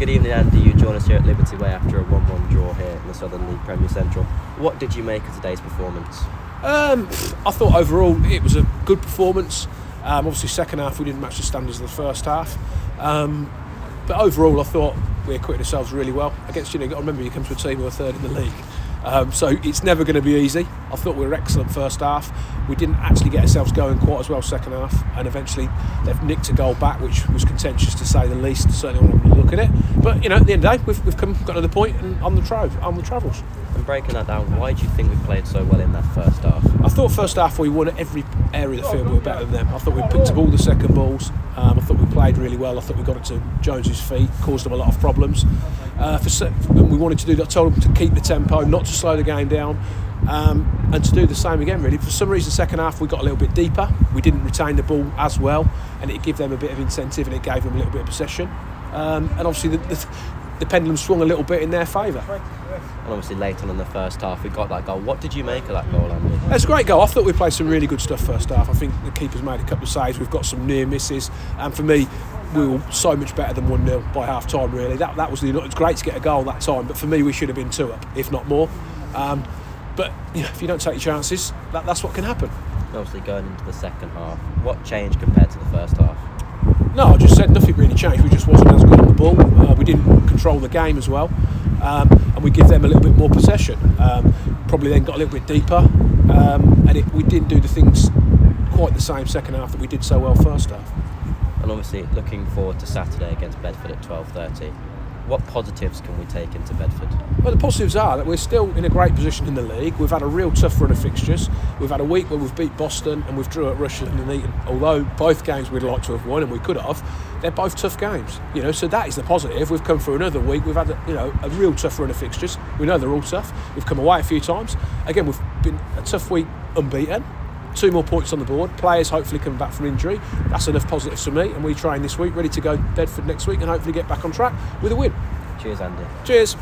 Good evening, Andy. You join us here at Liberty Way after a 1 1 draw here in the Southern League Premier Central. What did you make of today's performance? Um, I thought overall it was a good performance. Um, obviously, second half we didn't match the standards of the first half. Um, but overall, I thought we acquitted ourselves really well against you know. Got to remember, you come to a team who are third in the league. Um, so it's never going to be easy. I thought we were excellent first half. We didn't actually get ourselves going quite as well second half, and eventually they've nicked a goal back, which was contentious to say the least. Certainly, when I look at it. But you know, at the end of the day, we've, we've come got to the point and on the tra- on the travels. And breaking that down, why do you think we played so well in that first half? I thought first half we won at every area of the field. We were better than them. I thought we picked up all the second balls. Um, I thought we played really well. I thought we got it to Jones's feet, caused them a lot of problems. Uh, for we wanted to do that, told them to keep the tempo, not to slow the game down, um, and to do the same again. Really, for some reason, second half we got a little bit deeper. We didn't retain the ball as well, and it gave them a bit of incentive and it gave them a little bit of possession. Um, and obviously, the, the, the pendulum swung a little bit in their favour. And obviously, late on in the first half, we got that goal. What did you make of that goal, Andy? It's a great goal. I thought we played some really good stuff first half. I think the keeper's made a couple of saves. We've got some near misses, and for me, we were so much better than one 0 by half time. Really, that that was the. It's great to get a goal that time, but for me, we should have been two up, if not more. Um, but you know, if you don't take your chances, that, that's what can happen. Obviously, going into the second half, what changed compared to the first half? No, just changed. We just wasn't as good on the ball. Uh, we didn't control the game as well, um, and we give them a little bit more possession. Um, probably then got a little bit deeper, um, and it, we didn't do the things quite the same second half that we did so well first half. And obviously, looking forward to Saturday against Bedford at 12:30. What positives can we take into Bedford? Well, the positives are that we're still in a great position in the league. We've had a real tough run of fixtures. We've had a week where we've beat Boston and we've drew at Russian and Eton. Although both games we'd like to have won and we could have, they're both tough games. You know, so that is the positive. We've come through another week. We've had a, you know a real tough run of fixtures. We know they're all tough. We've come away a few times. Again, we've been a tough week unbeaten. Two more points on the board. Players hopefully coming back from injury. That's enough positives for me. And we train this week, ready to go Bedford next week, and hopefully get back on track with a win. Cheers, Andy. Cheers.